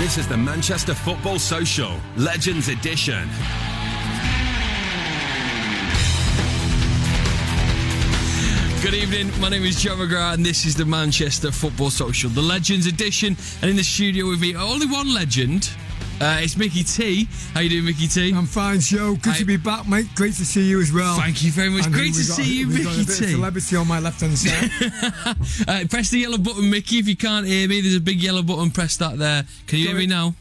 This is the Manchester Football Social, Legends Edition. Good evening. My name is Joe McGrath, and this is the Manchester Football Social, the Legends Edition. And in the studio with me, only one legend. Uh, it's Mickey T. How you doing, Mickey T? I'm fine, Joe. Good I- to be back, mate. Great to see you as well. Thank you very much. Know Great to got- see you, Mickey a bit of T. Celebrity on my left hand side. Uh, press the yellow button, Mickey. If you can't hear me, there's a big yellow button. Press that there. Can you hear me now?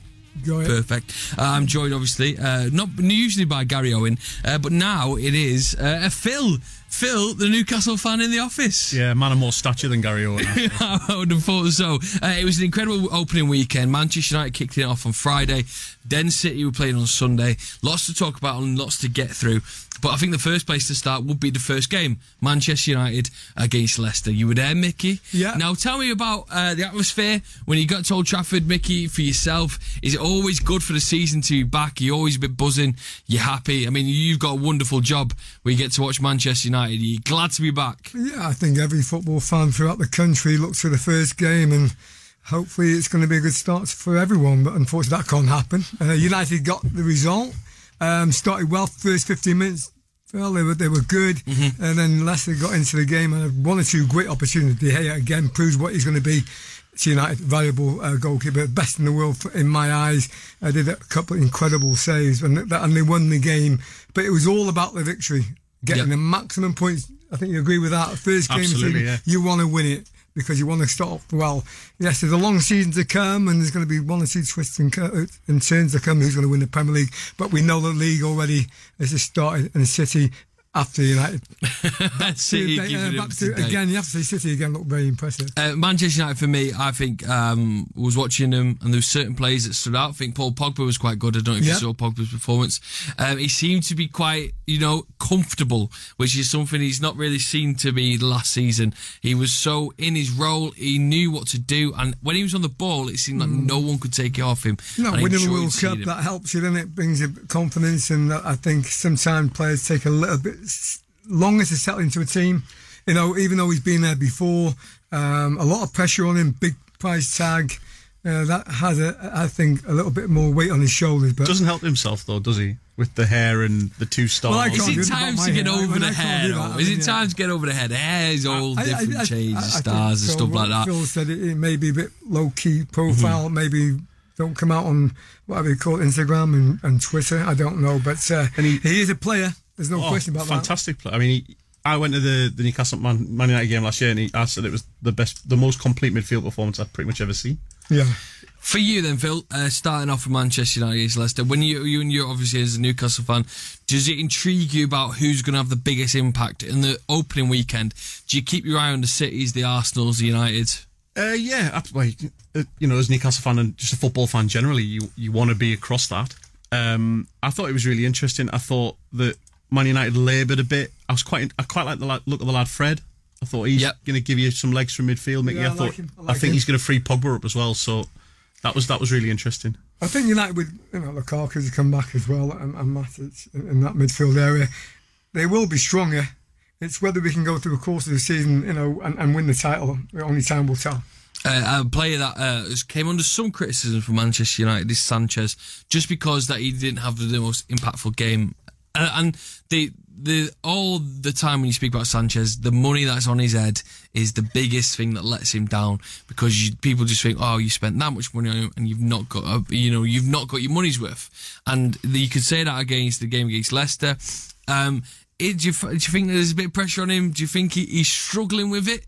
Go ahead. Perfect. Uh, I'm joined, obviously, uh, not usually by Gary Owen, uh, but now it is uh, a Phil. Phil, the Newcastle fan in the office. Yeah, man of more stature than Gary Owen. I would have thought so. Uh, it was an incredible opening weekend. Manchester United kicked it off on Friday. Den City were playing on Sunday. Lots to talk about and lots to get through. But I think the first place to start would be the first game Manchester United against Leicester. You were there, Mickey? Yeah. Now tell me about uh, the atmosphere when you got to Old Trafford, Mickey, for yourself. Is it always good for the season to be back? You're always a bit buzzing. You're happy. I mean, you've got a wonderful job where you get to watch Manchester United. You're glad to be back. Yeah, I think every football fan throughout the country looks for the first game and hopefully it's going to be a good start for everyone. But unfortunately, that can't happen. Uh, United got the result, um, started well first 15 minutes. Well, they were, they were good, Mm-hmm. and then Leicester got into the game and had one or two great opportunities. De Gea again proves what he's going to be. United valuable uh, goalkeeper, best in the world for, in my eyes. I did a couple of incredible saves, and that, and they won the game. But it was all about the victory, getting Yep. the maximum points. I think you agree with that. First game, season, yeah. you want to win it because you want to start off well. Yes, there's a long season to come, and there's going to be one or two twists and turns to come. Who's going to win the Premier League? But we know the league already has just started, and City after United. City They- uh, back to- again, you have to say City again looked very impressive. Uh, Manchester United for me, I think um, was watching them, and there were certain players that stood out. I think Paul Pogba was quite good. I don't know if Yeah. you saw Pogba's performance. Um, he seemed to be quite, you know, comfortable, which is something he's not really seen to be last season. He was so in his role, he knew what to do, and when he was on the ball, it seemed like no one could take it off him. No, winning the World Cup that helps you, then it brings you confidence, and I think sometimes players take a little bit s- longer to settle into a team. You know, even though he's been there before, um, a lot of pressure on him, big price tag. Uh, that has, a, I think, a little bit more weight on his shoulders. But Doesn't help himself though, does he? With the hair and the two stars. Well, I Is can't do it it time to get hair. Over the I can't hair, do that, I Is mean, it yeah. time to get over the hair? The hair is all I- I- different I- shades, I- I of think stars and so. stuff like that. Phil said it, it may be a bit low key profile. Mm-hmm. Maybe don't come out on whatever you call it, Instagram and, and Twitter. I don't know, but uh, And he- he, is a player. There's no Oh, question about that. fantastic play. I mean, he, I went to the, the Newcastle Man, Man United game last year, and he, I said it was the best, the most complete midfield performance I've pretty much ever seen. Yeah. For you then, Phil, uh, starting off with Manchester United against Leicester, when you you and you obviously as a Newcastle fan, does it intrigue you about who's going to have the biggest impact in the opening weekend? Do you keep your eye on the cities, the Arsenals, the Uniteds? Uh, yeah, ab- well, uh, you know, as a Newcastle fan and just a football fan generally, you you want to be across that. Um, I thought it was really interesting. I thought that Man United laboured a bit. I was quite, I quite like the lad, look of the lad Fred. I thought he's Yep. going to give you some legs from midfield. Mickey. Yeah, I I thought, like him. I I, think him. he's going to free Pogba up as well. So that was that was really interesting. I think United with you know Lukaku to come back as well and, and Matic in, in that midfield area, they will be stronger. It's whether we can go through the course of the season, you know, and, and win the title. Only time will tell. Uh, a player that uh, came under some criticism from Manchester United is Sanchez, just because that he didn't have the most impactful game, uh, and the the all the time when you speak about Sanchez, the money that's on his head is the biggest thing that lets him down because you, people just think, oh, you spent that much money on him and you've not got, a, you know, you've not got your money's worth, and you could say that against the game against Leicester. Um, it, do, you, do you think there's a bit of pressure on him? Do you think he, he's struggling with it?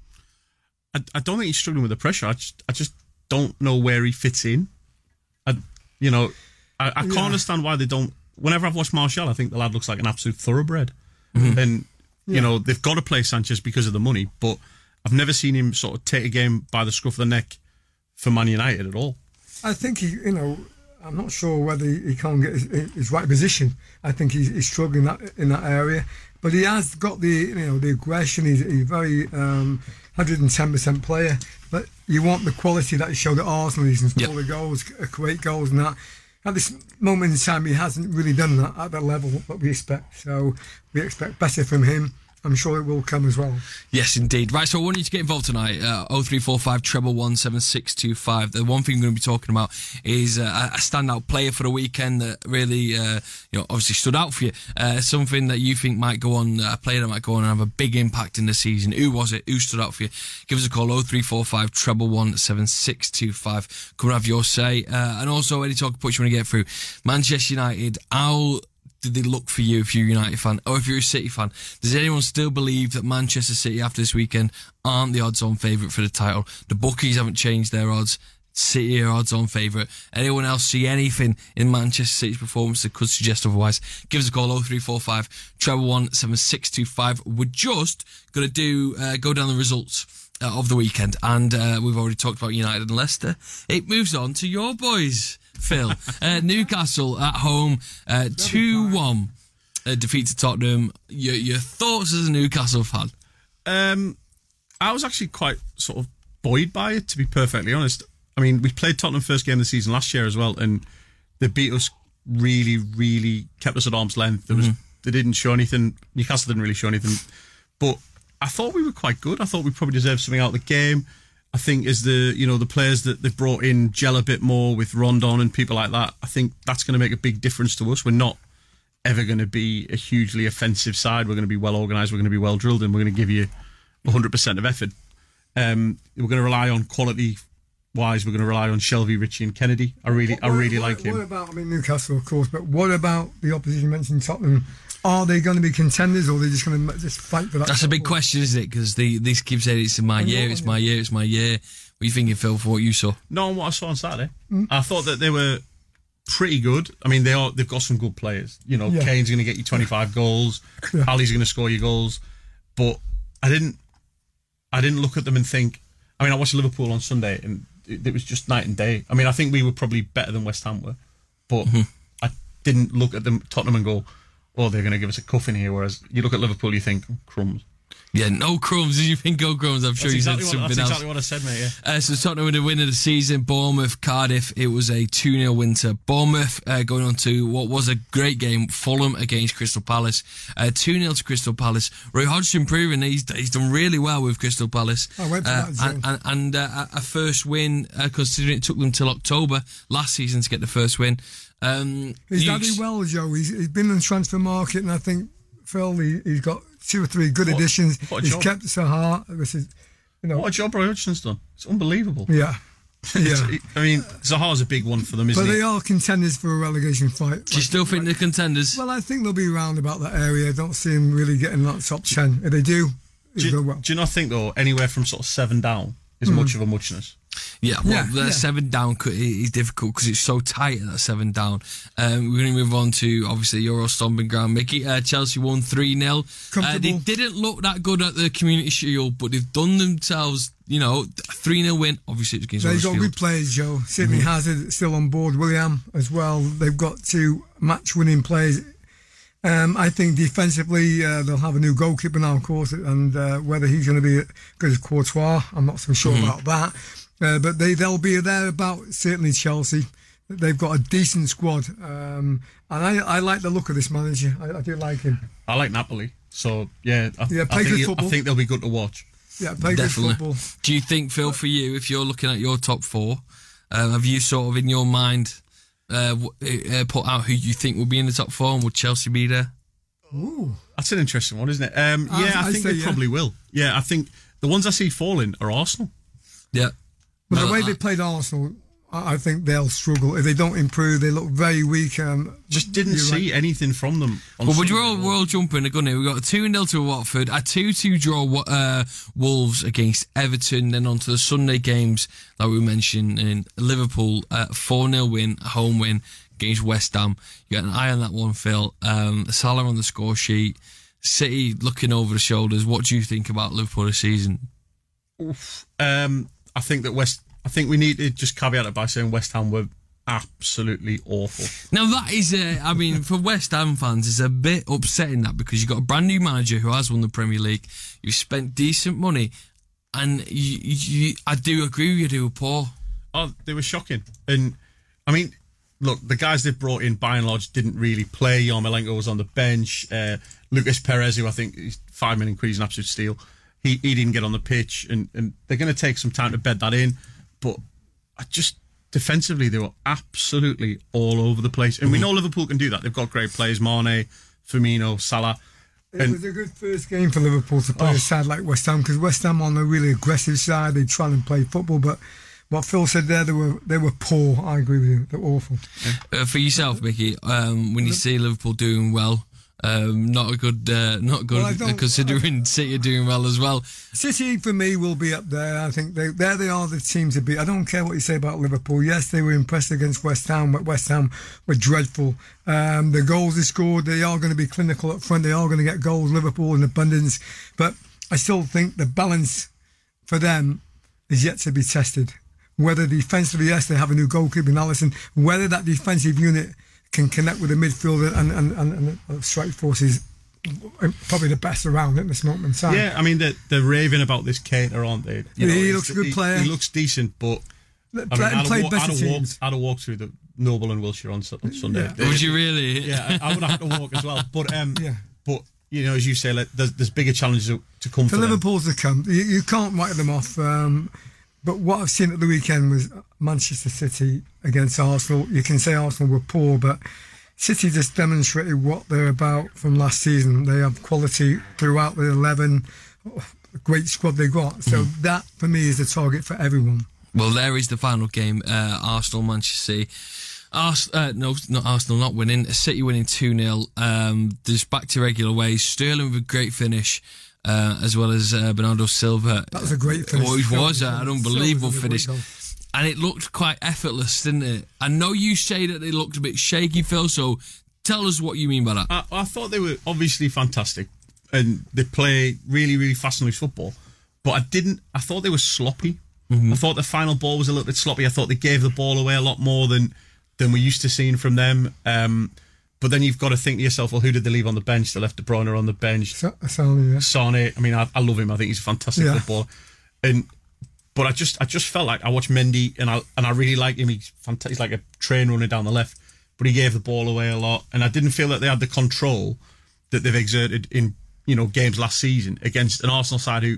I, I don't think he's struggling with the pressure. I just I just don't know where he fits in. I, you know, I, I can't Yeah. understand why they don't. Whenever I've watched Martial, I think the lad looks like an absolute thoroughbred. Mm-hmm. And you know they've got to play Sanchez because of the money, but I've never seen him sort of take a game by the scruff of the neck for Man United at all. I think he, you know, I'm not sure whether he can't get his, his right position. I think he's, he's struggling that in that area, but he has got the, you know, the aggression. He's, a very um, 110 percent player, but you want the quality that he showed at Arsenal. He's can score Yep. the goals, create goals, and that. At this moment in time, he hasn't really done that at the level that we expect. So we expect better from him. I'm sure it will come as well. Yes, indeed. Right, so I want you to get involved tonight. Uh, 0345 treble 17625. The one thing we're going to be talking about is uh, a standout player for the weekend that really, uh, you know, obviously stood out for you. Uh, something that you think might go on, a player that might go on and have a big impact in the season. Who was it? Who stood out for you? Give us a call 0345 treble 17625. Come and have your say. Uh, and also, any talk points you want to get through. Manchester United, how did they look for you if you're a United fan or if you're a City fan? Does anyone still believe that Manchester City after this weekend aren't the odds on favourite for the title? The bookies haven't changed their odds. City are odds on favourite. Anyone else see anything in Manchester City's performance that could suggest otherwise? Give us a call 0345 treble 17625. We're just going to do, uh, go down the results uh, of the weekend and uh, we've already talked about United and Leicester. It moves on to your boys. Phil. Uh, Newcastle at home, uh, 2 1 uh, defeat to Tottenham. Your, your thoughts as a Newcastle fan? Um, I was actually quite sort of buoyed by it, to be perfectly honest. I mean, we played Tottenham first game of the season last year as well, and they beat us really, really kept us at arm's length. There was, mm-hmm. they didn't show anything. Newcastle didn't really show anything, but I thought we were quite good. I thought we probably deserved something out of the game. I think as the you know the players that they've brought in gel a bit more with Rondon and people like that, I think that's going to make a big difference to us. We're not ever going to be a hugely offensive side. We're going to be well organised. We're going to be well drilled, and we're going to give you 100% of effort. Um, we're going to rely on quality wise. We're going to rely on Shelvey, Ritchie, and Kennedy. I really, what, I really what, like him. What about I mean Newcastle, of course, but what about the opposition? You mentioned Tottenham. Are they going to be contenders, or are they just going to just fight for that? That's a big question, isn't it? Because the these keep saying it's in my year, it's my year, it's my year. What are you thinking, Phil, for what you saw? No, on what I saw on Saturday. Mm. I thought that they were pretty good. I mean, they are. They've got some good players. You know, yeah. Kane's going to get you 25 goals. Yeah. Alli's going to score you goals. But I didn't. I didn't look at them and think. I mean, I watched Liverpool on Sunday, and it, was just night and day. I mean, I think we were probably better than West Ham were, but mm-hmm. I didn't look at them Tottenham and go, "Oh, they're going to give us a cuff in here." Whereas you look at Liverpool, you think, oh, "Crumbs." Yeah, no crumbs. Did you think go crumbs? I'm sure that's you exactly said what, something that's else. exactly what I said, mate. Yeah. Uh, so Tottenham with the win of the season. Bournemouth, Cardiff. It was a 2 0 win to Bournemouth. Uh, going on to what was a great game. Fulham against Crystal Palace. Uh, 2 0 to Crystal Palace. Roy Hodgson proving he's, he's done really well with Crystal Palace. I went to Uh, that zone. and and, and uh, a first win, uh, considering it took them till October last season to get the first win. Um, He's done well, Joe. He's, he's been in the transfer market, and I think Phil, he, he's got two or three good What- additions. what a he's job. kept Zaha, which is, you know, What a job Roy Hodgson's done. It's unbelievable. yeah, yeah. I mean, Zaha's a big one for them, isn't But he? they are contenders for a relegation fight. do you still think they're contenders? Well, I think they'll be around about that area. I don't see them really getting that top ten. If they do, do, it'll go you, well. do you not think though anywhere from sort of seven down is hmm. much of a muchness? Yeah, well, Yeah, the yeah. seven down is difficult because it's so tight at that seven down. Um, we're going to move on to obviously Euro stomping ground. Mickey, uh, Chelsea won 3 0. Uh, they didn't look that good at the Community Shield, but they've done themselves, you know, 3 0 win. Obviously, it's against They've got good players, Joe. Sydney Hazard still on board. Willian as well. They've got two match-winning players. Um, I think defensively uh, they'll have a new goalkeeper now, of course, and uh, whether he's going to be as good as Courtois, I'm not so sure about that. Uh, but they they'll be there about certainly Chelsea. They've got a decent squad, um, and I, I like the look of this manager. I, I do like him. I like Napoli, so yeah, I, Yeah, I, play think, good he- I think they'll be good to watch. Yeah, play Definitely. good football. Do you think, Phil, for you, if you're looking at your top four, um, have you sort of in your mind uh, uh, put out who you think will be in the top four and would Chelsea be there? Ooh. That's an interesting one, isn't it? Um, yeah, I, I'd think they yeah. probably will. Yeah, I think the ones I see falling are Arsenal. Yeah. But Well, the way I- they played Arsenal, I, I think they'll struggle if they don't improve. They look very weak. Um, Just didn't you're see anything from them. On Well, we're Sunday. all, we're all jumping the gun here. We've got a 2 0 to Watford, a 2 2 draw uh, Wolves against Everton, then on to the Sunday games, like we mentioned, in Liverpool, 4 0 win, a home win against West Ham. You got an eye on that one, Phil. Um, Salah on the score sheet, City looking over the shoulders. What do you think about Liverpool this season? Um, I think that West. I think we need to just caveat it by saying West Ham were absolutely awful. Now that is, uh, I mean, for West Ham fans, it's a bit upsetting that because you've got a brand new manager who has won the Premier League, you've spent decent money, and you, you, I do agree with you, they were poor. Oh, they were shocking. And I mean, look, the guys they've brought in by and large didn't really play. Yarmolenko was on the bench. Uh, Lucas Perez, who I think is five million quid, is an absolute steal. He he didn't get on the pitch, and, and they're going to take some time to bed that in. But I just defensively, they were absolutely all over the place, and we know Liverpool can do that. They've got great players: Mane, Firmino, Salah. It And- was a good first game for Liverpool to play Oh. a side like West Ham because West Ham on a really aggressive side. They try and play football, but what Phil said there, they were they were poor. I agree with you. They're awful. Uh, for yourself, Mickey, um, when you see Liverpool doing well, um, not a good, uh, not good, Well, I considering City are doing well as well. City for me will be up there. I think they there they are the teams to beat. I don't care what you say about Liverpool. Yes, they were impressed against West Ham, but West Ham were dreadful. Um, the goals they scored, they are going to be clinical up front. They are going to get goals. Liverpool in abundance, but I still think the balance for them is yet to be tested. Whether defensively, yes, they have a new goalkeeper in Alisson. Whether that defensive unit can connect with the midfield and and, and, and the strike force is probably the best around at this moment in time. Yeah, I mean they're, they're raving about this Keita, aren't they? You He looks a good he- player. He, looks decent, but I mean, Play- I'd, have played wa- better I'd, have walked. I'd have walked through the Noble and Wilshere on, on Sunday. Yeah. Would you really? Yeah, I I would have to walk as well. But um, Yeah. but you know, as you say, like, there's, there's bigger challenges to, to come For for them. Liverpool's to come, you, you can't write them off. Um, but what I've seen at the weekend was Manchester City against Arsenal. You can say Arsenal were poor, but City just demonstrated what they're about from last season. They have quality throughout the 11. Oh, great squad they got. So Mm-hmm. that, for me, is the target for everyone. Well, there is the final game. Uh, Arsenal, Manchester City. Ars- uh, no, not Arsenal not winning. City winning 2 0. Um, just back to regular ways. Sterling with a great finish, uh, as well as uh, Bernardo Silva. That was a great finish. Oh, it was an unbelievable finish. goal. And it looked quite effortless, didn't it? I know you say that they looked a bit shaky, Phil, so tell us what you mean by that. I, I thought they were obviously fantastic, and they play really, really fast and loose football. But I didn't. I thought they were sloppy. I thought the final ball was a little bit sloppy. I thought they gave the ball away a lot more than than we're used to seeing from them. Um, but then you've got to think to yourself, well, who did they leave on the bench? They left De Bruyne on the bench. Sa- Sane, yeah. Sane. I mean, I, I love him. I think he's a fantastic Yeah. footballer. And but I just I just felt like I watched Mendy and I and I really like him. He's fantastic. He's like a train running down the left, but he gave the ball away a lot, and I didn't feel that they had the control that they've exerted in you know games last season against an Arsenal side who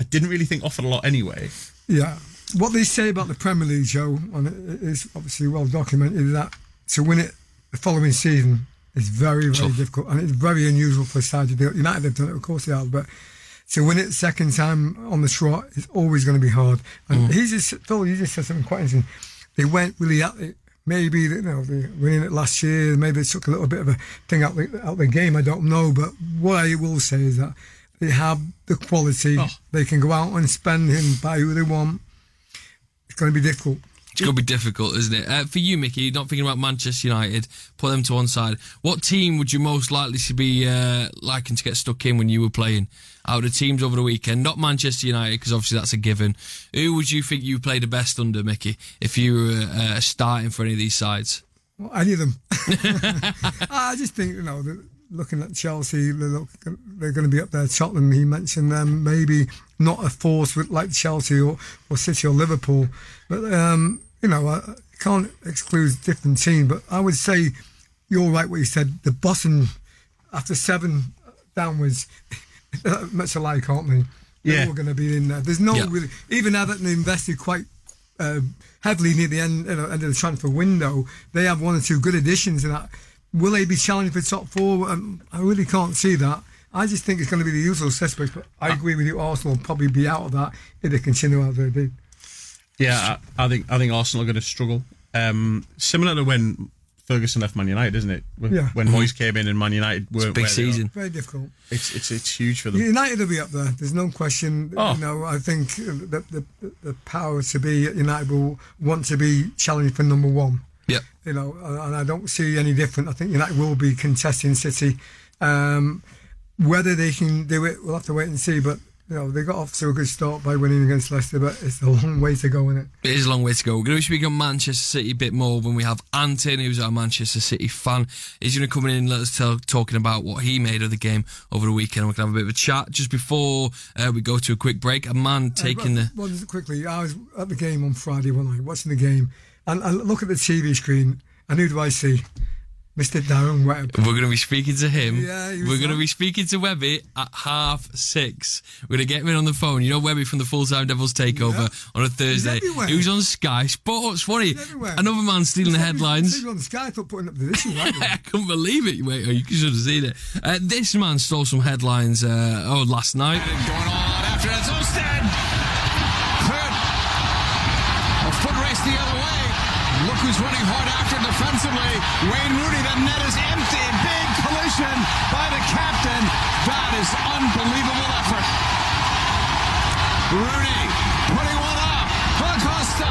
I didn't really think offered a lot anyway. Yeah. What they say about the Premier League, Joe, and it is obviously well documented, that to win it the following season is very, very Tough. difficult. And it's very unusual for a side to do it. United have done it, of course they have, but to win it second time on the trot is always going to be hard. And mm. he just, Phil, you just said something quite interesting. They went really at it. Maybe you know they winning it last year. Maybe they took a little bit of a thing out the out the game. I don't know, but what I will say is that they have the quality. Oh. They can go out and spend and buy who they want. It's going to be difficult. It's going to be difficult, isn't it? Uh, for you, Mickey, not thinking about Manchester United, put them to one side. What team would you most likely to be uh, liking to get stuck in when you were playing? Out of teams over the weekend, not Manchester United, because obviously that's a given. Who would you think you played the best under, Mickey, if you were uh, starting for any of these sides? Well, any of them. I just think you know, looking at Chelsea, they look, they're going to be up there. Tottenham, he mentioned them. Maybe not a force with like Chelsea or, or City or Liverpool, but um, you know, I can't exclude different team, But I would say you're right. What you said. The Boston after seven downwards, much alike, aren't they? They're Yeah. all going to be in there. There's no Yeah. really. Even Everton invested quite uh, heavily near the end, you know, end of the transfer window. They have one or two good additions, and that will they be challenging for top four? Um, I really can't see that. I just think it's going to be the usual suspects. But I agree with you. Arsenal will probably be out of that if they continue as they do. Yeah, I, I think I think Arsenal are going to struggle. Um, similar to when Ferguson left Man United, isn't it? When, Yeah. when Moyes came in and Man United weren't Big where season. Very difficult. It's it's it's huge for them. United will be up there. There's no question. Oh. You know, I think the, the the power to be at United will want to be challenged for number one. Yeah. you know, and I don't see any different. I think United will be contesting City. Um, whether they can do it, we'll have to wait and see. But you know, they got off to a good start by winning against Leicester, but it's a long way to go in it. It is a long way to go. We're going to be speaking on Manchester City a bit more when we have Anton, who's our Manchester City fan. He's going to come in and let us tell, talking about what he made of the game over the weekend. We're going to have a bit of a chat just before uh, we go to a quick break. A man taking the. Well, just quickly, I was at the game on Friday one night watching the game, and I look at the TV screen. And who do I see? Mr. Darren Webb. We're going to be speaking to him. Yeah, We're going to be speaking to Webby at half six. We're going to get him on the phone. You know Webby from the Full Time Devils Takeover Yeah. on a Thursday. everywhere. He was on Sky Sports. Funny. He's everywhere. Another man stealing the headlines. He's on sky for putting up the issue, right? I couldn't believe it. Wait, oh, you should have seen it. Uh, this man stole some headlines. Uh, oh, last night. Going all out after it. It's Olstead. Defensively. Wayne Rooney. The net is empty. Big collision by the captain. That is unbelievable effort. Rooney putting one up. Acosta.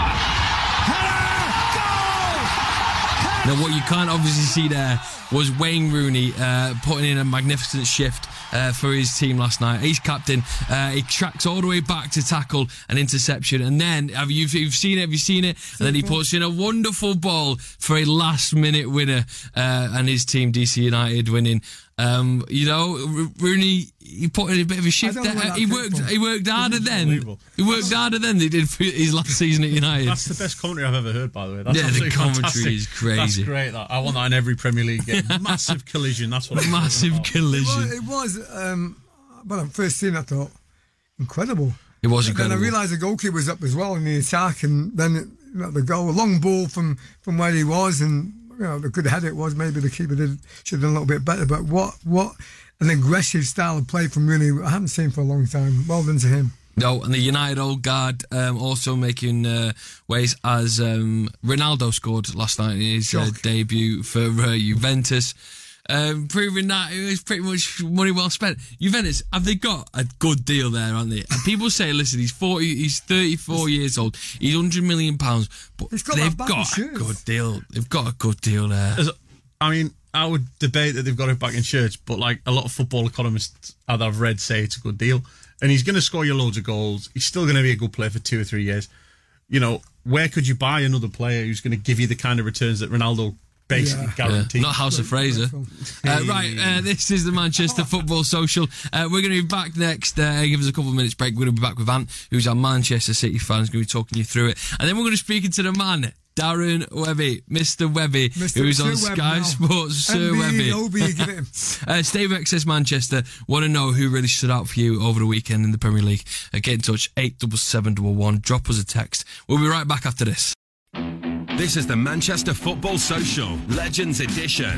Now, what you can't obviously see there was Wayne Rooney uh, putting in a magnificent shift. Uh, for his team last night, he's captain. Uh, he tracks all the way back to tackle an interception, and then have you you've seen it? Have you seen it? And then he puts in a wonderful ball for a last-minute winner, uh, and his team, DC United, winning. Um, you know, Ro- Rooney, he put in a bit of a shift don't there. He worked. He worked harder then. He worked harder then. They did for his last season at United. That's the best commentary I've ever heard, by the way. That's Yeah, the commentary fantastic. is crazy. That's great. That I want that in every Premier League game. Massive collision. That's what. Massive about. collision. Well, it was, um, when I first seen it, I thought, incredible. It was Then incredible. I realised the goalkeeper was up as well in the attack, and then it, the goal, a long ball from, from where he was, and you know the good head it was. Maybe the keeper did should have done a little bit better. But what what an aggressive style of play from Rooney I haven't seen for a long time. Well done to him. No, and the United old guard um, also making uh, ways as um, Ronaldo scored last night in his uh, debut for uh, Juventus. Um, proving that it was pretty much money well spent. Juventus have they got a good deal there, aren't they? And people say, listen, he's forty, he's thirty-four years old, he's hundred million pounds, but got they've that back in got a shirts. good deal. They've got a good deal there. As- I mean, I would debate that they've got it back in shirts, but like a lot of football economists that I've read say it's a good deal. And he's going to score you loads of goals. He's still going to be a good player for two or three years. You know, where could you buy another player who's going to give you the kind of returns that Ronaldo basically Yeah. Yeah, not House of Fraser. Uh, right, uh, this is the Manchester Football Social. Uh, we're going to be back next. Uh, give us a couple of minutes break. We're going to be back with Ant, who's our Manchester City fan, who's going to be talking you through it. And then we're going to speak into the man, Darren Webby, Mr. Webby, Mr. who's on Sir Webb Sky now. Sports, Sir MB, Webby. OB, give him. Uh, Stay with Access Manchester. Want to know who really stood out for you over the weekend in the Premier League? Uh, get in touch, 87711. Drop us a text. We'll be right back after this. This is the Manchester Football Social Legends Edition.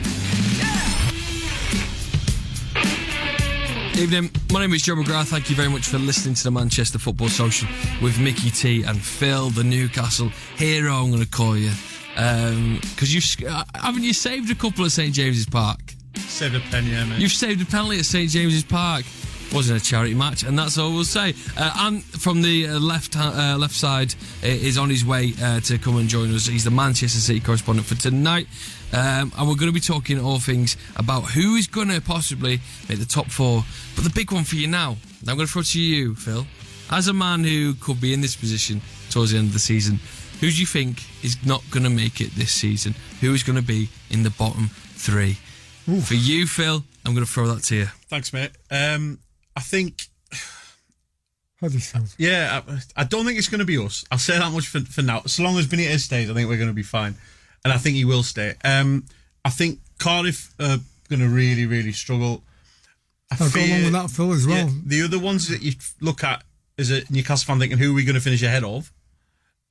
Evening, my name is Joe McGrath. Thank you very much for listening to the Manchester Football Social with Mickey T and Phil, the Newcastle hero. I'm going to call you because you sc- uh, haven't you saved a couple at St James's Park. Saved a penny, yeah, mate. You've saved a penalty at St James's Park. Wasn't a charity match, and that's all we'll say. Uh, Ant from the uh, left uh, left side uh, is on his way uh, to come and join us. He's the Manchester City correspondent for tonight, um, and we're going to be talking all things about who is going to possibly make the top four. But the big one for you now, I'm going to throw to you, Phil, as a man who could be in this position towards the end of the season. Who do you think is not going to make it this season? Who is going to be in the bottom three? For you, Phil, I'm going to throw that to you. Thanks, mate. Um, I think, Huddersfield. yeah, I, I don't think it's going to be us. I'll say that much for, for now. So long as Benitez stays, I think we're going to be fine. And I think he will stay. Um, I think Cardiff are going to really, really struggle. I I'll go along with that, Phil, as well. Yeah, the other ones that you look at as a Newcastle fan thinking, who are we going to finish ahead of?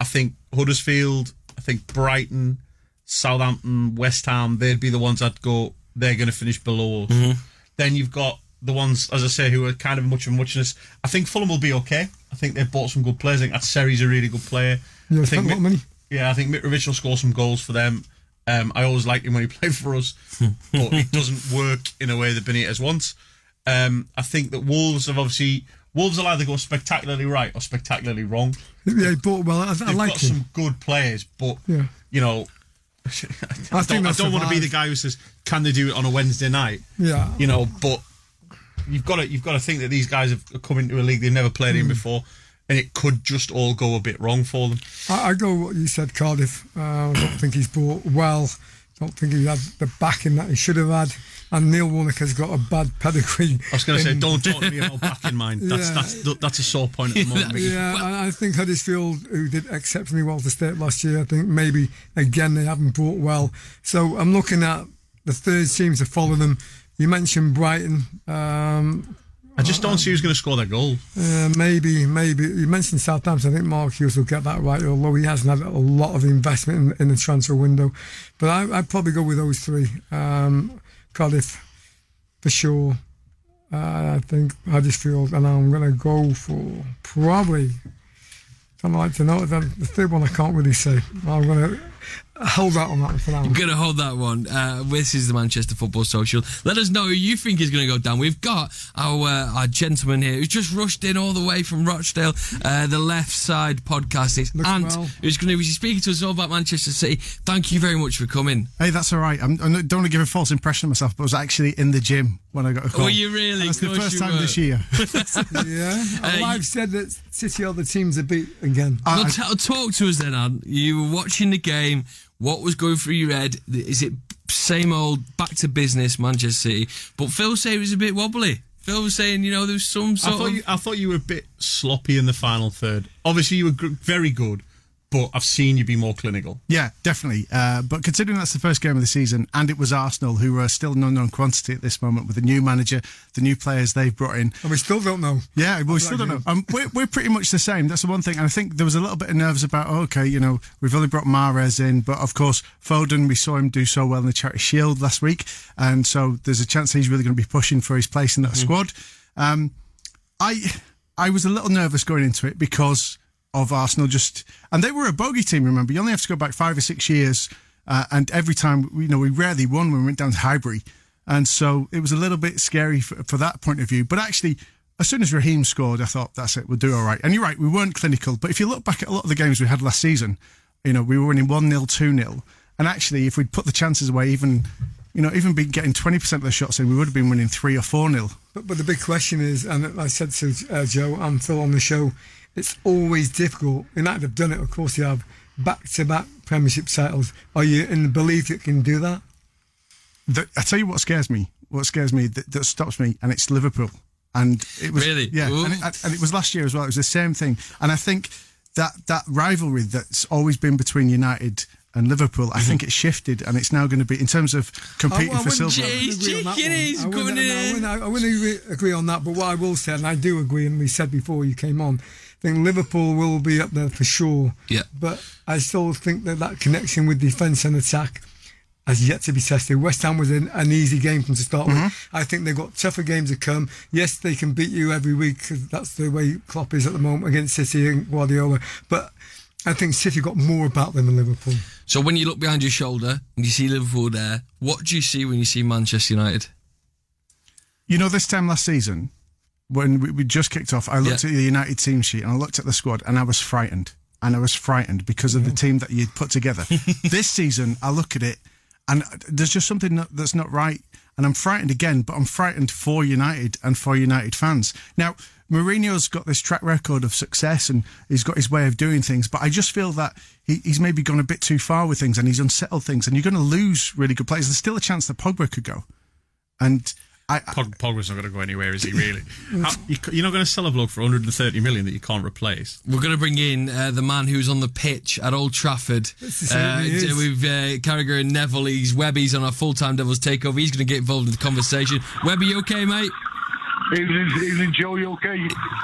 I think Huddersfield, I think Brighton, Southampton, West Ham, they'd be the ones I'd go, they're going to finish below us. Mm-hmm. Then you've got the ones, as I say, who are kind of much of a muchness. I think Fulham will be okay. I think they've bought some good players. I think Atseri's a really good player. Yeah, I think of money. yeah, I think Mitrovic will score some goals for them. Um, I always liked him when he played for us, but it doesn't work in a way that Benitez wants. Um, I think that Wolves have obviously Wolves will either go spectacularly right or spectacularly wrong. Yeah, bought well. I, I They've like got him. some good players, but Yeah. you know, I, think don't, I don't want to be the guy who says, "Can they do it on a Wednesday night?" Yeah. you know, but you've got to you've got to think that these guys have come into a league they've never played Hmm. in before, and it could just all go a bit wrong for them. I, I go what you said, Cardiff. Uh, I don't think he's bought well. don't think he had the backing that he should have had. And Neil Warnock has got a bad pedigree. I was going to say, don't talk to me about backing mind. That's Yeah. that's that's a sore point at the moment. Yeah, I, think Huddersfield, who did exceptionally well to start last year, I think maybe again they haven't brought well. So I'm looking at the third teams to follow them. You mentioned Brighton. Um, I just don't see who's going to score that goal. uh, maybe, maybe you mentioned Southampton. I think Mark Hughes will get that right, although he hasn't had a lot of investment in, in the transfer window. But I, I'd probably go with those three: um, Cardiff for sure. Uh, I think Huddersfield, and I'm going to go for probably. I'd like to know the third one. I can't really say. I'm going to hold out on that one for now. I'm going to hold that one. Uh, this is the Manchester Football Social. Let us know who you think is going to go down. We've got our uh, our gentleman here who's just rushed in all the way from Rochdale, uh, the Left Side podcast. It's Looks Ant, well. who's going to be speaking to us all about Manchester City. Thank you very much for coming. Hey, that's all right. I'm, I don't want to give a false impression of myself, but I was actually in the gym when I got a call. Were you really? That's the first time were. this year. Yeah, Uh, well, I've said that City are the teams to beat again. I- Well, I- t- talk to us then, Ant. You were watching the game. What was going through your head? Is it same old, back to business, Manchester City? But Phil said it was a bit wobbly. Phil was saying, you know, there was some I thought of. you, I thought you were a bit sloppy in the final third. Obviously, you were gr- very good, but I've seen you be more clinical. Yeah, definitely. Uh, but considering that's the first game of the season, and it was Arsenal, who are still an unknown quantity at this moment with the new manager, the new players they've brought in. And we still don't know. Yeah, well, we still don't know. Um, we're, we're pretty much the same. That's the one thing. And I think there was a little bit of nerves about, oh, okay, you know, we've only brought Mahrez in, but of course, Foden, we saw him do so well in the Charity Shield last week. And so there's a chance he's really going to be pushing for his place in that squad. Um, I I was a little nervous going into it because of Arsenal just, and they were a bogey team. Remember, you only have to go back five or six years, uh, and every time you know we rarely won when we went down to Highbury, and so it was a little bit scary for, for that point of view. But actually, as soon as Raheem scored, I thought that's it, we'll do all right. And you're right, we weren't clinical, but if you look back at a lot of the games we had last season, you know we were winning one 0 two 0 and actually if we'd put the chances away, even you know even be getting twenty percent of the shots in, we would have been winning three or four 0 But, but the big question is, and I said to uh, Joe and Phil on the show, it's always difficult. United have done it, of course, they have back to back Premiership titles. Are you in the belief you can do that? The, I tell you what scares me. What scares me that, that stops me, and it's Liverpool. And it was Really? yeah, and it, and it was last year as well. It was the same thing. And I think that that rivalry that's always been between United and Liverpool, I think it shifted, and it's now going to be in terms of competing oh, I- I for wouldn't- silver. I wouldn't agree on that chicken one. is I wouldn't- I wouldn't- I wouldn't agree, agree on that, but what I will say, and I do agree, and we said before you came on, I think Liverpool will be up there for sure. Yeah. But I still think that that connection with defence and attack has yet to be tested. West Ham was an, an easy game from to start with. Mm-hmm. I think they've got tougher games to come. Yes, they can beat you every week 'cause that's the way Klopp is at the moment against City and Guardiola. But I think City got more about them than Liverpool. So when you look behind your shoulder and you see Liverpool there, what do you see when you see Manchester United? You know, this time last season, when we, we just kicked off, I looked Yeah. at the United team sheet and I looked at the squad and I was frightened. And I was frightened because of the team that you'd put together. this season, I look at it and there's just something that's not right. And I'm frightened again, but I'm frightened for United and for United fans. Now, Mourinho's got this track record of success and he's got his way of doing things, but I just feel that he, he's maybe gone a bit too far with things and he's unsettled things. And you're going to lose really good players. There's still a chance that Pogba could go. And I, I Pog, Pogba's not going to go anywhere, is he? Really? How, you, c- you're not going to sell a bloke for 130 million that you can't replace. We're going to bring in uh, the man who's on the pitch at Old Trafford. That's the same he is. with uh, Carragher and Neville. He's Webby's on our full-time Devils takeover. He's going to get involved in the conversation. Webby, you okay, mate? Evening, evening, Joe. You okay?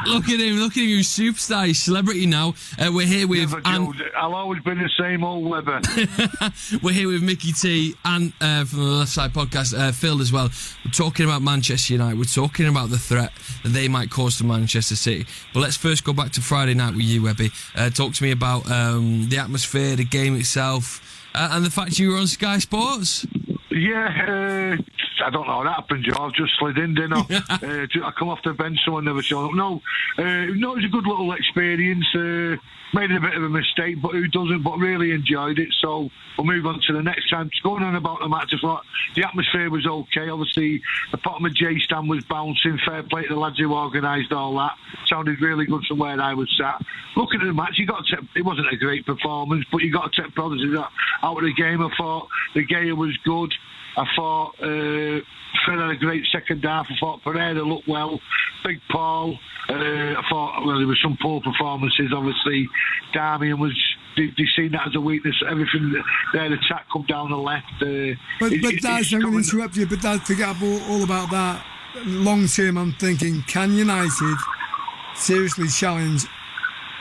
Look at him. Look at him. He's superstar. He's celebrity now. Uh, we're here with Never, Joe. I'll always be the same old Weber. We're here with Mickey T and uh, from the Left Side Podcast, uh, Phil as well. We're talking about Manchester United. We're talking about the threat that they might cause to Manchester City. But let's first go back to Friday night with you, Webby. Uh, talk to me about um, the atmosphere, the game itself, uh, and the fact you were on Sky Sports. yeah, uh, I don't know how that happened, Joe. I just slid in, didn't I? uh, I come off the bench, someone never showed up. No, uh, no, it was a good little experience. Uh, made a bit of a mistake, but who doesn't? But really enjoyed it. So we'll move on to the next time. Just going on about the match, I thought the atmosphere was okay. Obviously, the bottom of J stand was bouncing. Fair play to the lads who organised all that. Sounded really good from where I was sat. Looking at the match, you got to it wasn't a great performance, but you got to take positives out out of the game. I thought the game was good. I thought uh, Fred had a great second half. I thought Pereira looked well. Big Paul. Uh, I thought well there was some poor performances. Obviously, Darmian was. They, they seen that as a weakness. Everything their attack come down the left. Uh, But, it- but it- Daz, I'm going to interrupt you, but Daz, forget all, all about that. Long term, I'm thinking, can United seriously challenge,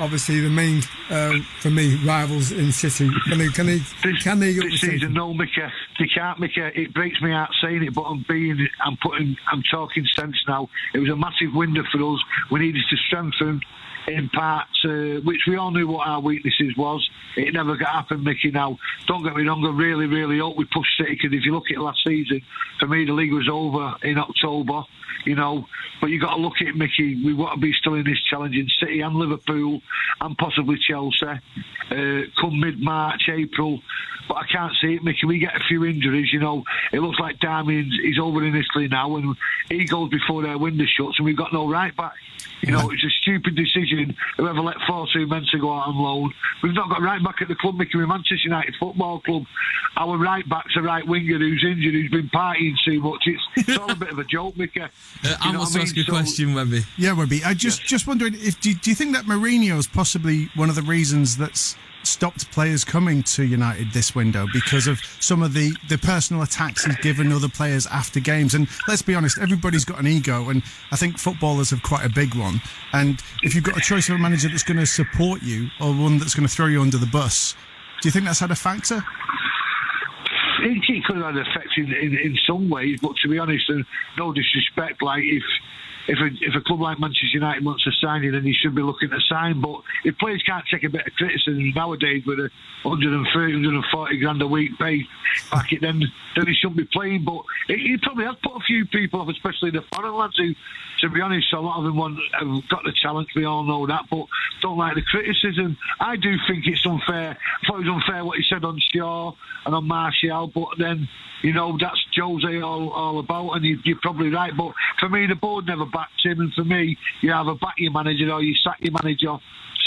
obviously, the main, uh, for me, rivals in City? Can they, can they, this, can they this season, no, Mickey. They can't, Mickey. It breaks me heart saying it, but I'm being, I'm putting, I'm talking sense now. It was a massive window for us. We needed to strengthen in parts, uh, which we all knew what our weaknesses was. It never got happened, Mickey. Now, don't get me wrong. I really, really hope we push City because if you look at last season, for me, the league was over in October. You know, but you got to look at it, Mickey. We want to be still in this challenging City and Liverpool and possibly Chelsea uh, come mid March, April. But I can't see it, Mickey. We get a few injuries, you know. It looks like Darmian's he's over in Italy now, and he goes before their window shuts, and we've got no right back. You know, it's a stupid decision. Whoever let Fosu-Mensah go out on loan. We've not got right back at the club, Mickey. We're Manchester United Football Club. Our right back's a right winger who's injured, who's been partying too much. It's, it's all a bit of a joke, Mickey. Uh, I know must ask you a So- question, Webby. Yeah, Webby. I just just wondering if do, do you think that Mourinho is possibly one of the reasons that's stopped players coming to United this window because of some of the the personal attacks he's given other players after games. And let's be honest, everybody's got an ego, and I think footballers have quite a big one. And if you've got a choice of a manager that's going to support you or one that's going to throw you under the bus, do you think that's had a factor? it, could have had an effect in, in, in some ways, but to be honest, and no disrespect, like if if a, if a club like Manchester United wants to sign you, then he should be looking to sign. But if players can't take a bit of criticism nowadays with a 130, 140 grand a week pay packet, then then he shouldn't be playing. But he, probably has put a few people off, especially the foreign lads who, to be honest, a lot of them want, have got the talent. We all know that, but don't like the criticism. I do think it's unfair. I thought it was unfair what he said on Shaw and on Martial, but then you know that's Jose all, all about, and you, you're probably right. But for me, the board never backed him, and for me, you either back your manager or you sack your manager.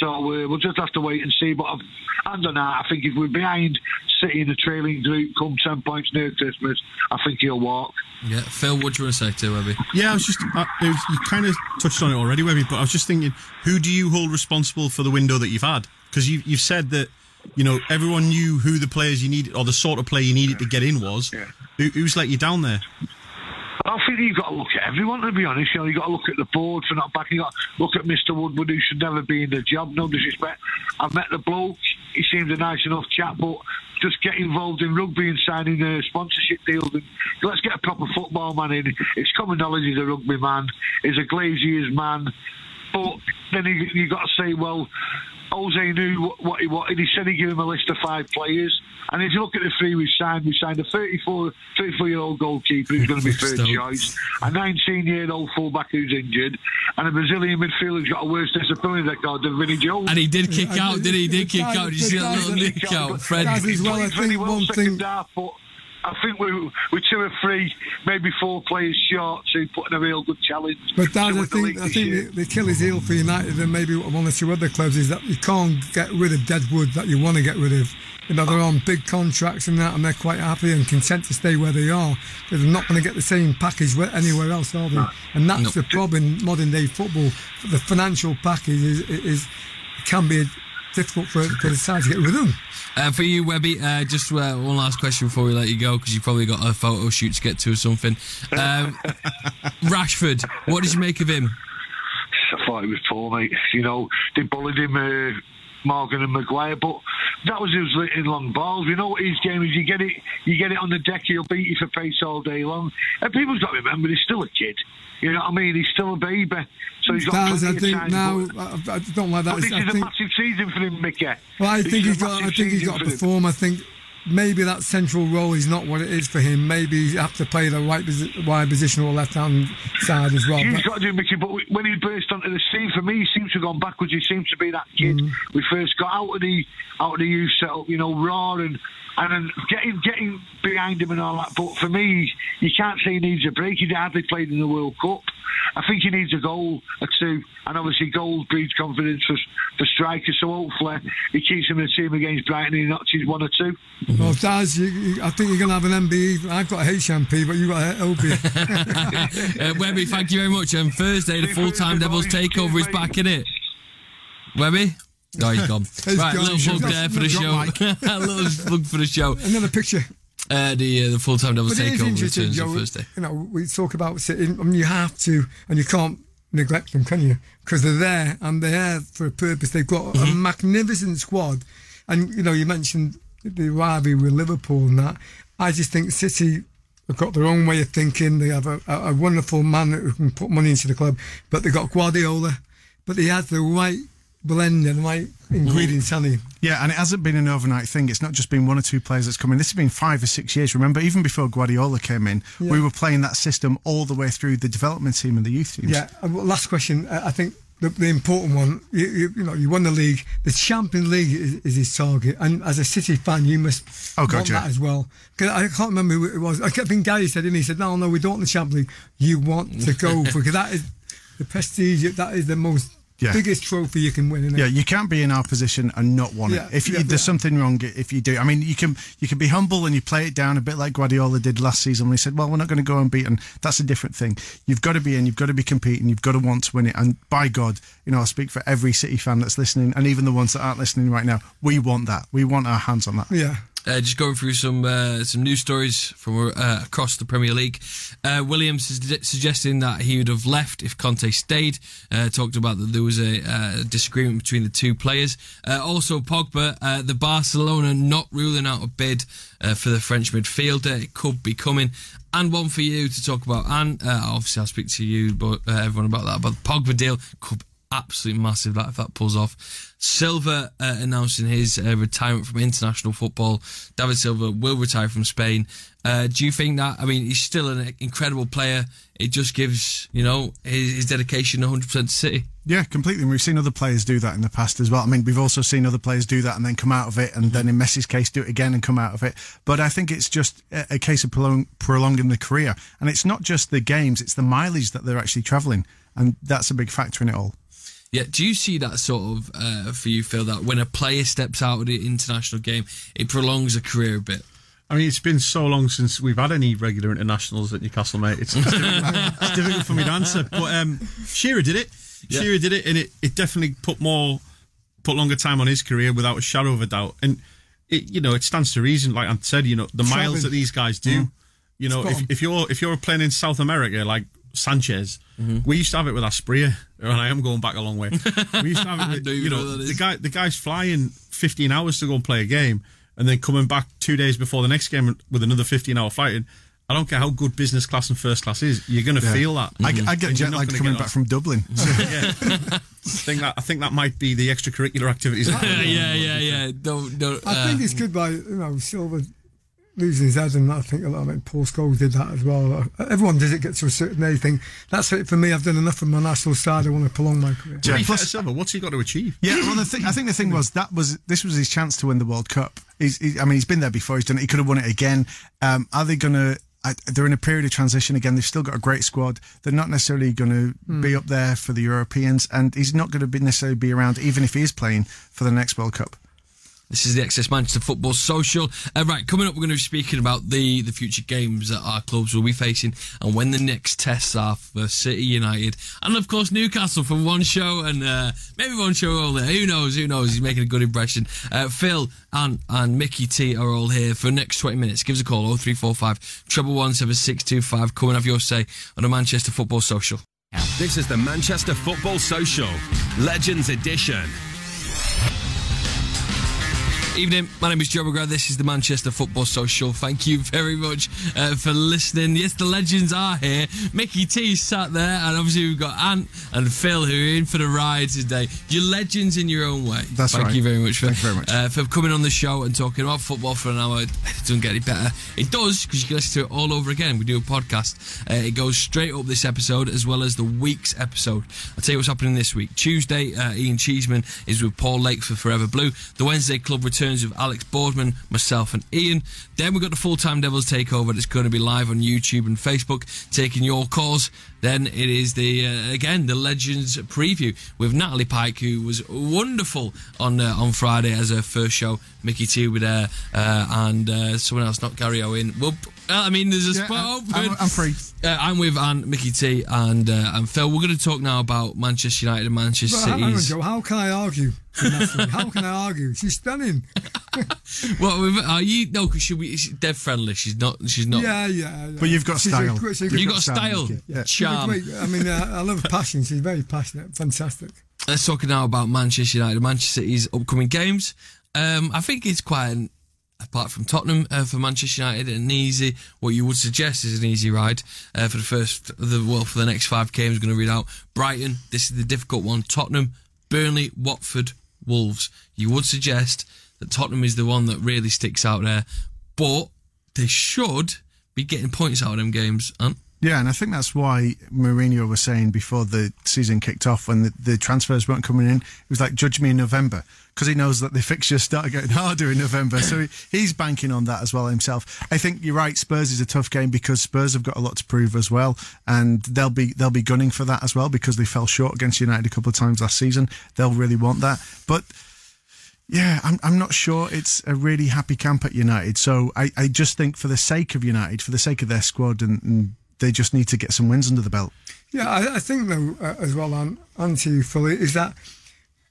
So uh, we'll just have to wait and see. But I've, and on that, I think if we're behind City in the trailing group come ten points near Christmas, I think he'll walk. Yeah, Phil, what do you want to say to Webby? Yeah, I was just, uh, it was, you kind of touched on it already, Webby, but I was just thinking, who do you hold responsible for the window that you've had? Because you, you've said that, you know, everyone knew who the players you needed, or the sort of player you needed to get in was. Who, who's let you down there? I think you've got to look at everyone, to be honest. You know, you've got to look at the board for not backing. You've look at Mr. Woodward, who should never be in the job. No disrespect. I've met the bloke. He seems a nice enough chap, but just get involved in rugby and signing uh, sponsorship deals. And let's get a proper football man in. It's common knowledge he's a rugby man. He's a Glazer's man. But then you, you got to say, well, Jose knew what, what he wanted. He said he gave him a list of five players. And if you look at the three we signed, we signed a 34, 34 year old goalkeeper who's going to be third Stoke. choice, a 19 year old fullback who's injured, and a Brazilian midfielder who's got a worse disciplinary record than Vinny Jones. And he did kick Yeah, out, did he? He did kick Guys, out. Did you see that little nick out, Fred? Guys, as well, I Played think well one second thing. half, but I think we we're two or three, maybe four players short to put in a real good challenge. But Dad, I win the think league I this think the, the Achilles heel for United and maybe one or two other clubs is that you can't get rid of Deadwood that you want to get rid of. You know, they're on big contracts and that, and they're quite happy and content to stay where they are. Because they're not going to get the same package anywhere else, are they? And that's the problem in modern day football. The financial package is, is can be difficult for, for the side to get rid of them. Uh, for you, Webby, uh, just uh, one last question before we let you go, because you've probably got a photo shoot to get to or something. Um, Rashford, what did you make of him? I thought he was poor, mate. You know, they bullied him, uh, Morgan and Maguire, but that was his in long balls. You know what his game is? You get it, you get it on the deck. He'll beat you for pace all day long. And people's got to remember, he's still a kid. You know what I mean? He's still a baby, so he's got plenty I of think time, now I, I don't like that. But this I is a massive season for him, Mickey. well, I This think he's got. I think he's got to perform. I think maybe that central role is not what it is for him. Maybe you have to play the right wide position or left hand side as well. But- got to do Mickey, but when he burst onto the scene, for me, he seems to have gone backwards. He seems to be that kid mm. we first got out of the out of the youth setup, you know, raw and and then getting getting behind him and all that. But for me, you can't say he needs a break. He hardly played in the World Cup. I think he needs a goal or two, and obviously goals breeds confidence for for strikers. So hopefully he keeps him in the team against Brighton and he notches one or two. Well, Daz, you, you, I think you're going to have an MBE. I've got a HMP, but you've got a LB. Uh, Webby, thank you very much. And Thursday, the full time Devils takeover is back in it. Webby? He's gone. right, little plug there for the show. a little plug for the show. Another picture. Uh, the uh, the full time Devils But it is takeover returns on Thursday. You know, we talk about City. I mean, you have to, and you can't neglect them, can you? Because they're there and they're there for a purpose. They've got a magnificent squad, and you know, you mentioned the rivalry with Liverpool and that. I just think City have got their own way of thinking. They have a, a, a wonderful man who can put money into the club, but they've got Guardiola, but he has the right blend right ingredients, hasn't? Yeah, and it hasn't been an overnight thing. It's not just been one or two players that's come in. This has been five or six years. Remember, even before Guardiola came in, we were playing that system all the way through the development team and the youth teams. Yeah. Last question. uh, I think the, the important one. You, you, you know, you won the league. The Champions League is, is his target, and as a City fan, you must Oh, God, want yeah. that as well. 'Cause I can't remember who it was. I think Gary said, and he said, "No, no, we don't want the Champions League. You want to go for because that is the prestige. That is the most Yeah. biggest trophy you can win. Isn't Yeah, you can't be in our position and not want Yeah, it. If you, yeah, there's something wrong, if you do, I mean, you can you can be humble and you play it down a bit like Guardiola did last season when he said, "Well, we're not going to go unbeaten." That's a different thing. You've got to be in. You've got to be competing. You've got to want to win it. And by God, you know, I speak for every City fan that's listening, and even the ones that aren't listening right now. We want that. We want our hands on that. yeah. Uh, just going through some uh, some news stories from uh, across the Premier League. Uh, Willian is suggesting that he would have left if Conte stayed. Uh, talked about that there was a uh, disagreement between the two players. Also, Pogba, the Barcelona not ruling out a bid for the French midfielder. It could be coming. And one for you to talk about. And obviously, I'll speak to you, but everyone about that. But the Pogba deal could absolutely massive that if that pulls off. Silva uh, announcing his uh, retirement from international football. David Silva will retire from Spain. Uh, do you think that? I mean, he's still an incredible player. It just gives you know his, his dedication 100% to City. Yeah, completely. And we've seen other players do that in the past as well. I mean, we've also seen other players do that and then come out of it, and then in Messi's case, do it again and come out of it. But I think it's just a, a case of prolong, prolonging the career. And it's not just the games, it's the mileage that they're actually travelling. And that's a big factor in it all. Yeah, do you see that sort of uh, for you, Phil? That when a player steps out of the international game, it prolongs a career a bit. I mean, it's been so long since we've had any regular internationals at Newcastle, mate. It's, it's, difficult, it's difficult for me to answer. But um, Shearer did it. Yeah. Shearer did it, and it, it definitely put more, put longer time on his career without a shadow of a doubt. And it, you know, it stands to reason. Like I said, you know, the miles Travelling. that these guys do. You know, Spot if, on. if you're if you're playing in South America like Sanchez, we used to have it with Asprilla, and I am going back a long way. We used to have it. With, you know, know the guy the guy's flying 15 hours to go and play a game, and then coming back two days before the next game with another 15 hour flight. And I don't care how good business class and first class is, you're going to feel that. I, I get jet lag coming get back off. from Dublin. yeah. I think that I think that might be the extracurricular activities. yeah, yeah, yeah. Don't, don't. I uh, think it's good by you know Silva losing his head, and I think a lot of it. Paul Scholes did that as well. Everyone does it get to a certain age. Thing that's it for me. I've done enough for my national side. I want to prolong my career. Yeah, be fair plus- what's he got to achieve? Yeah, well, the thing, I think the thing was that was this was his chance to win the World Cup. He's, he, I mean, he's been there before. He's done it. He could have won it again. Um, are they going to? They're in a period of transition again. They've still got a great squad. They're not necessarily going to be up there for the Europeans, and he's not going to be necessarily be around even if he is playing for the next World Cup. This is the Excess Manchester Football Social. Uh, right, coming up, we're going to be speaking about the, the future games that our clubs will be facing and when the next tests are for City United. And of course, Newcastle for one show and uh, maybe one show only. Who knows? Who knows? He's making a good impression. Uh, Phil and, and Mickey T are all here for the next 20 minutes. Give us a call 0345 treble 17625. Come and have your say on the Manchester Football Social. This is the Manchester Football Social, Legends Edition. Evening, my name is Joe McGrath. This is the Manchester Football Social. Thank you very much uh, for listening. Yes, the legends are here. Mickey T sat there, and obviously we've got Ant and Phil who are in for the ride today. You're legends in your own way. That's Thank right. you very much for, Thank you very much. Uh, for coming on the show and talking about football for an hour. It doesn't get any better. It does because you can listen to it all over again. We do a podcast. Uh, it goes straight up this episode as well as the week's episode. I'll tell you what's happening this week. Tuesday, uh, Ian Cheeseman is with Paul Lake for Forever Blue. The Wednesday Club returns with Alex Boardman, myself, and Ian. Then we've got the full time Devils takeover that's going to be live on YouTube and Facebook, taking your calls. Then it is the uh, again the Legends preview with Natalie Pike, who was wonderful on uh, on Friday as her first show. Mickey T with there, uh, and uh, someone else, not Gary Owen. Well, I mean, there's a Yeah, spot I'm- open. I'm- I'm free. Uh, I'm with Ant, Mickey T, and uh, and Phil. We're going to talk now about Manchester United and Manchester But hang on, City's. Joe, how can I argue? how can I argue? She's stunning. What with- are you? No, because she'll be she's dead friendly. She's not. She's not. Yeah, yeah, yeah. But you've got She's style. great- a You great- got style, Yeah. She's a charm. great- I mean, uh, I love passion. She's very passionate. Fantastic. Let's talk now about Manchester United, Manchester City's upcoming games. Um, I think it's quite an, apart from Tottenham uh, for Manchester United, an easy. What you would suggest is an easy ride uh, for the first, the well, for the next five games. Going to read out Brighton. This is the difficult one. Tottenham, Burnley, Watford, Wolves. You would suggest that Tottenham is the one that really sticks out there, but they should be getting points out of them games. And Yeah, and I think that's why Mourinho was saying before the season kicked off when the, the transfers weren't coming in, he was like, judge me in November. Because he knows that the fixtures start getting harder in November. So he, he's banking on that as well himself. I think you're right, Spurs is a tough game because Spurs have got a lot to prove as well. And they'll be they'll be gunning for that as well because they fell short against United a couple of times last season. They'll really want that. But yeah, I'm, I'm not sure it's a really happy camp at United. So I, I just think for the sake of United, for the sake of their squad, and, and they just need to get some wins under the belt. Yeah, I, I think though uh, as well, and you fully is that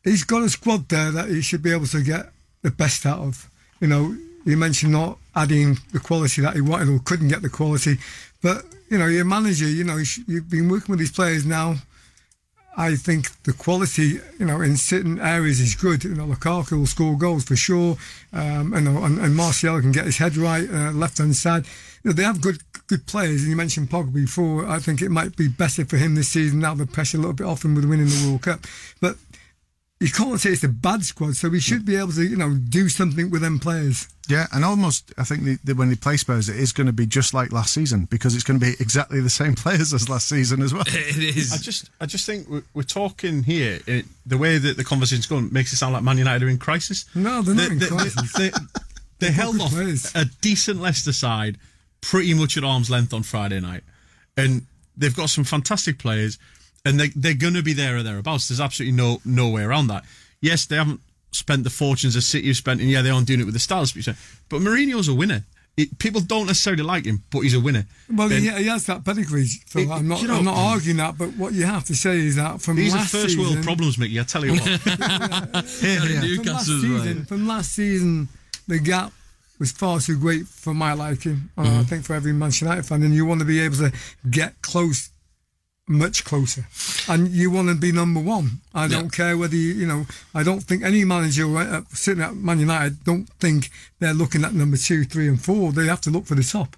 he's got a squad there that he should be able to get the best out of. You know, you mentioned not adding the quality that he wanted or couldn't get the quality, but you know, your manager, you know, you've been working with these players now. I think the quality, you know, in certain areas is good. You know, Lukaku will score goals for sure. Um, you know, and, and Martial can get his head right, uh, left hand side. You know, they have good good players. And you mentioned Pogba before. I think it might be better for him this season now the pressure a little bit off him with winning the World Cup. But you can't say it's a bad squad, so we should be able to, you know, do something with them players. Yeah, and almost I think the, the, when they play Spurs, it is going to be just like last season because it's going to be exactly the same players as last season as well. it is. I just, I just think we're, we're talking here. It, the way that the conversation's going makes it sound like Man United are in crisis. No, they're not They- in they- crisis. They, they, held off players. a decent Leicester side, pretty much at arm's length on Friday night, and they've got some fantastic players, and they they're going to be there or thereabouts. There's absolutely no no way around that. Yes, they haven't spent the fortunes that City have spent, and yeah, they aren't doing it with the stars. But Mourinho's a winner. It, people don't necessarily like him, but he's a winner. Well, he, And he has that pedigree. So It- I'm not, you know- I'm not arguing that, but what you have to say is that from these are last first season, world problems, Mickey. I tell you what. Here, Got here. a new- from last Newcastle as well. season, from last season, the gap was far too great for my liking. And Mm-hmm. I think for every Manchester United fan, and you want to be able to get close, much closer, and you want to be number one. I don't care whether you, you know. I don't think any manager uh, sitting at Man United don't think they're looking at number two, three, and four. They have to look for the top.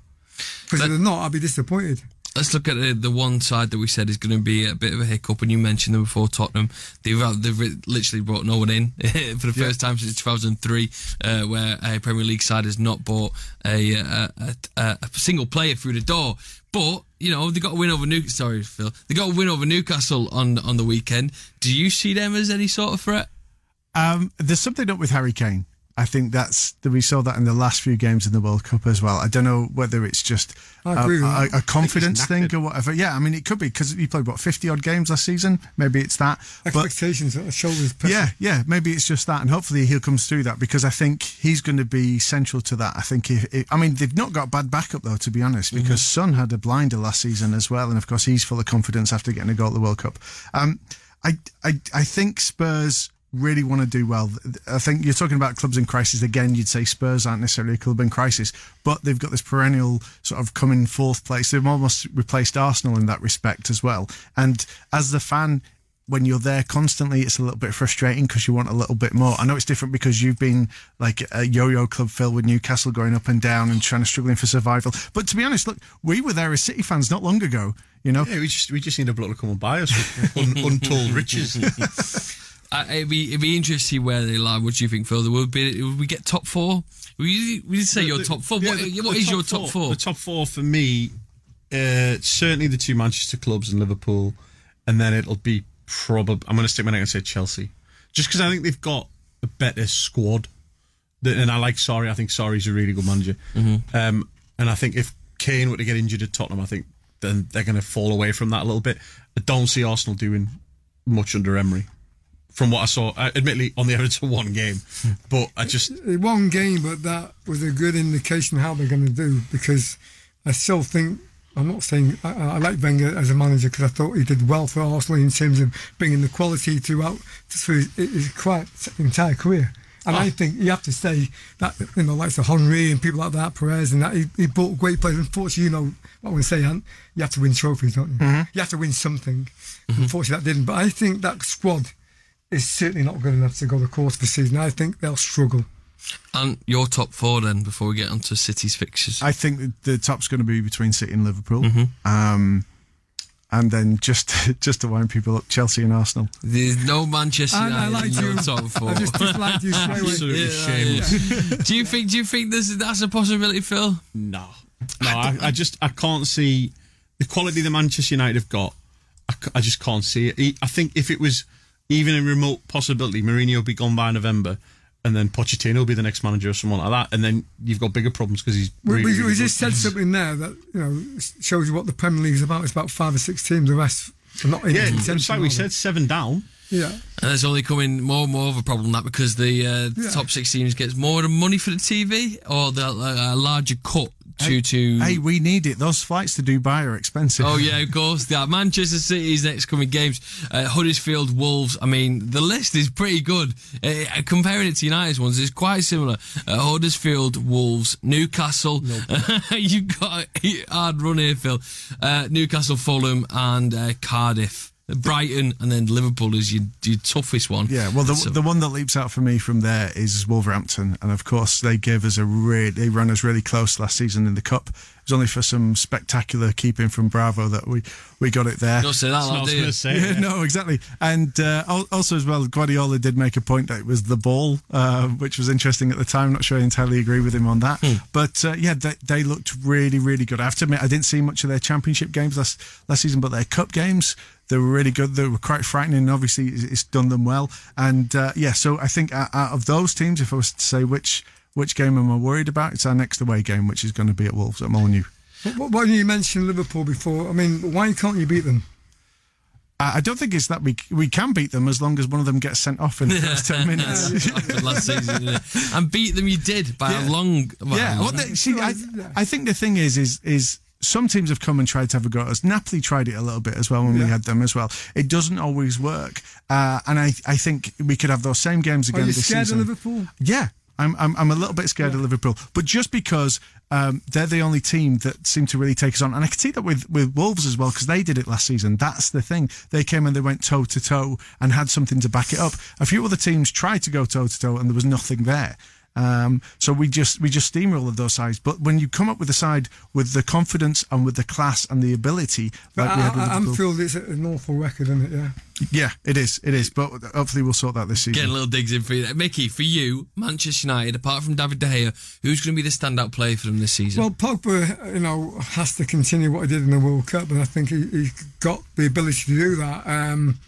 Because if they're not, I'll be disappointed. Let's look at the, the one side that we said is going to be a bit of a hiccup, and you mentioned them before. Tottenham, they've uh, they've literally brought no one in for the first time since 2003, uh, where a Premier League side has not bought a a, a, a a single player through the door. But you know they got a win over New. Sorry, Phil. They got a win over Newcastle on on the weekend. Do you see them as any sort of threat? Um, there's something up with Harry Kane. I think that's that we saw that in the last few games in the World Cup as well. I don't know whether it's just a, a, a confidence thing or whatever. Yeah, I mean it could be because he played what 50 odd games last season. Maybe it's that. Expectations, uh, shoulders pressure. yeah, yeah, maybe it's just that, and hopefully he'll come through that because I think he's going to be central to that. I think if, if I mean they've not got bad backup though, to be honest, because Son had a blinder last season as well, and of course he's full of confidence after getting a goal at the World Cup. Um, I, I, I think Spurs really want to do well. I think you're talking about clubs in crisis again. You'd say Spurs aren't necessarily a club in crisis, but they've got this perennial sort of coming fourth place. They've almost replaced Arsenal in that respect as well. And as the fan, when you're there constantly, it's a little bit frustrating because you want a little bit more. I know it's different because you've been like a yo-yo club, Phil, with Newcastle going up and down and trying to struggling for survival. But to be honest, look, we were there as City fans not long ago. You know, Yeah, we just we just need a bloke to come and buy us with un, untold riches. Uh, it'd be it'd be interesting to see where they lie. What do you think, Phil? Would be would we get top four? We we did say your top four. Yeah, what the- what the is your top four? The top four for me, uh, certainly the two Manchester clubs and Liverpool, and then it'll be probably. I'm going to stick my neck and say Chelsea, just because I think they've got a better squad. That- And I like Sorry. I think Sarri's a really good manager. Mm-hmm. Um, and I think if Kane were to get injured at Tottenham, I think then they're going to fall away from that a little bit. I don't see Arsenal doing much under Emery. From what I saw, uh, admittedly on the evidence of one game, hmm. but I just one game, but that was a good indication how they're going to do because I still think. I'm not saying I, I like Wenger as a manager because I thought he did well for Arsenal in terms of bringing the quality throughout through his, his quite entire career. And I ah. think you have to say that you know, like the Henry and people like that, Pires, and that he, he brought great players. Unfortunately, you know what I to say, Ant, you have to win trophies, don't you? Mm-hmm. You have to win something. Mm-hmm. Unfortunately, that didn't. But I think that squad is certainly not good enough to go the course of the season. I think they'll struggle. and your top four then before we get onto City's fixtures. I think the top's going to be between City and Liverpool. Mm-hmm. Um, and then just just to wind people up, Chelsea and Arsenal. There's no Manchester And I like in your you. top four. I just disliked you straight away. absolutely Yeah, shameless. yeah. Do you think? Do you think there's that's a possibility, Phil? No, no, I, I just I can't see the quality that Manchester United have got. I just can't see it. I think if it was even a remote possibility, Mourinho will be gone by November, and then Pochettino will be the next manager or someone like that, and then you've got bigger problems because he's. We, really, we, really we just said something there that you know shows you what the Premier League is about. It's about five or six teams. The rest are not in Yeah, contention, it's like we said, seven down. Yeah, And it's only coming more and more of a problem that because the uh, Yeah. top six teams gets more money for the TV or the uh, a larger cut due to. Hey, we need it. Those flights to Dubai are expensive. Oh yeah, of course. Yeah, Manchester City's next coming games, uh, Huddersfield, Wolves. I mean, the list is pretty good. Uh, comparing it to United's ones, it's quite similar. Uh, Huddersfield, Wolves, Newcastle. You've got a hard run here, Phil. Uh, Newcastle, Fulham, and uh, Cardiff. Brighton and then Liverpool is your, your toughest one. Yeah, well, the, So- the one that leaps out for me from there is Wolverhampton, and of course they gave us a really, they ran us really close last season in the cup. It was only for some spectacular keeping from Bravo that we we got it there. don't say that, That's what I loud, was do going you? to say. Yeah, yeah. no, exactly. And uh, also, as well, Guardiola did make a point that it was the ball, uh, which was interesting at the time. I'm Not sure I entirely agree with him on that. But uh, yeah, they, they looked really, really good. I have to admit, I didn't see much of their championship games last, last season, but their cup games, they were really good. They were quite frightening. and Obviously, it's, it's done them well. And uh, yeah, so I think out, out of those teams, if I was to say which which game am I worried about, it's our next away game, which is going to be at Wolves. I'm on you. But when you mention Liverpool before, I mean, why can't you beat them? I I don't think it's that we we can beat them as long as one of them gets sent off in the first ten minutes. That's what happened last season, didn't and beat them. You did by a long. Well, yeah, a well, they, see, I, I think the thing is, is, is some teams have come and tried to have a go at us. Napoli tried it a little bit as well when we had them as well. It doesn't always work, uh, and I, I think we could have those same games Are again you this scared season. of Liverpool? Yeah, I'm, I'm, I'm a little bit scared of Liverpool, but just because um, they're the only team that seem to really take us on, and I can see that with, with Wolves as well because they did it last season. That's the thing; they came and they went toe to toe and had something to back it up. A few other teams tried to go toe to toe, and there was nothing there. Um, so we just we just steamrolled those sides. But when you come up with a side with the confidence and with the class and the ability, like But we had with I, I, Liverpool, Anfield is an awful record, isn't it? Yeah. yeah, it is, it is. But hopefully we'll sort that this season. Getting a little digs in for you. Mickey, for you, Manchester United, apart from David De Gea, who's going to be the standout player for them this season? Well, Pogba, you know, has to continue what he did in the World Cup, and I think he, he's got the ability to do that. Um,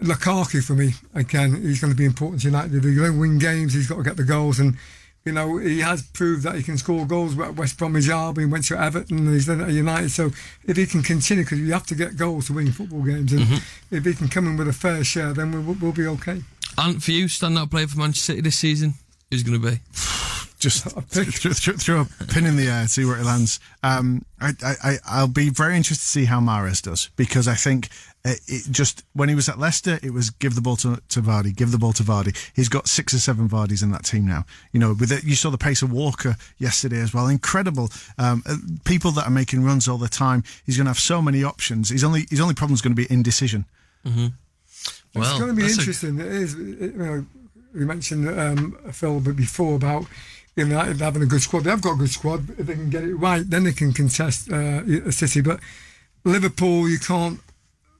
Lukaku, for me, again, he's going to be important to United. If they're going to win games, he's got to get the goals, and you know, he has proved that he can score goals at West Bromwich Albion, went to Everton, and he's done it at United. So if he can continue, because you have to get goals to win football games, and mm-hmm. if he can come in with a fair share, then we'll, we'll be okay. and for you, standout player for Manchester City this season, who's going to be? just A pick. throw, throw, throw a pin in the air, see where it lands. Um, I, I, I- I'll be very interested to see how Mahrez does because I think uh, it just when he was at Leicester, it was give the ball to, to Vardy, give the ball to Vardy. He's got six or seven Vardys in that team now. You know, with it, you saw the pace of Walker yesterday as well. Incredible. Um, uh, people that are making runs all the time. He's going to have so many options. His only his only problem is going to be indecision. It's Well, going to be that's a- interesting. It is. It, you know, we mentioned um, Phil a bit before about United having a good squad. They've got a good squad. If they can get it right, then they can contest uh, City. But Liverpool, you can't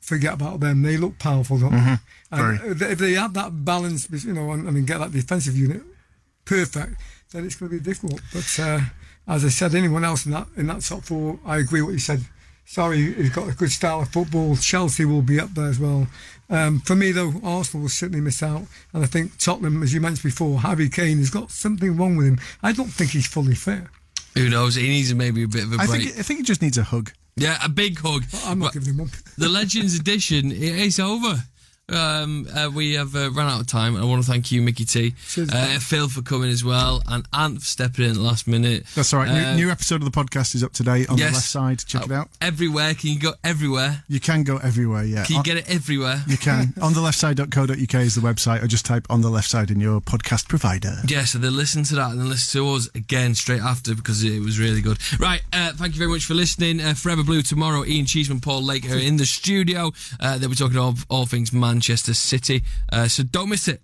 forget about them. They look powerful, don't they? And if they have that balance, you know, and, and get that defensive unit perfect, then it's going to be difficult. But uh, as I said, anyone else in that in that top four, I agree what you said. Sarri, he's got a good style of football. Chelsea will be up there as well. Um, for me, though, Arsenal will certainly miss out. And I think Tottenham, as you mentioned before, Harry Kane has got something wrong with him. I don't think he's fully fit. Who knows? He needs maybe a bit of a I break. think I think he just needs a hug. yeah, a big hug. I'm not But giving him one. the Legends edition it is over. Um, uh, we have uh, run out of time, I want to thank you, Mickey T, uh. Phil for coming as well, and Ant for stepping in at the last minute. That's all right. Uh, new, new episode of the podcast is up today on yes. the left side. Check it Uh, out. Everywhere, can you go everywhere? You can go everywhere. Yeah, Can you On- get it everywhere? You can. on the left side.co.uk is the website, or just type on the left side in your podcast provider. Yeah, so they listen to that and then listen to us again straight after because it was really good. Right, uh, thank you very much for listening. Uh, Forever Blue tomorrow. Ian Cheeseman, Paul Lake are in the studio. Uh, they'll be talking all, all things Manchester City. Uh, so don't miss it.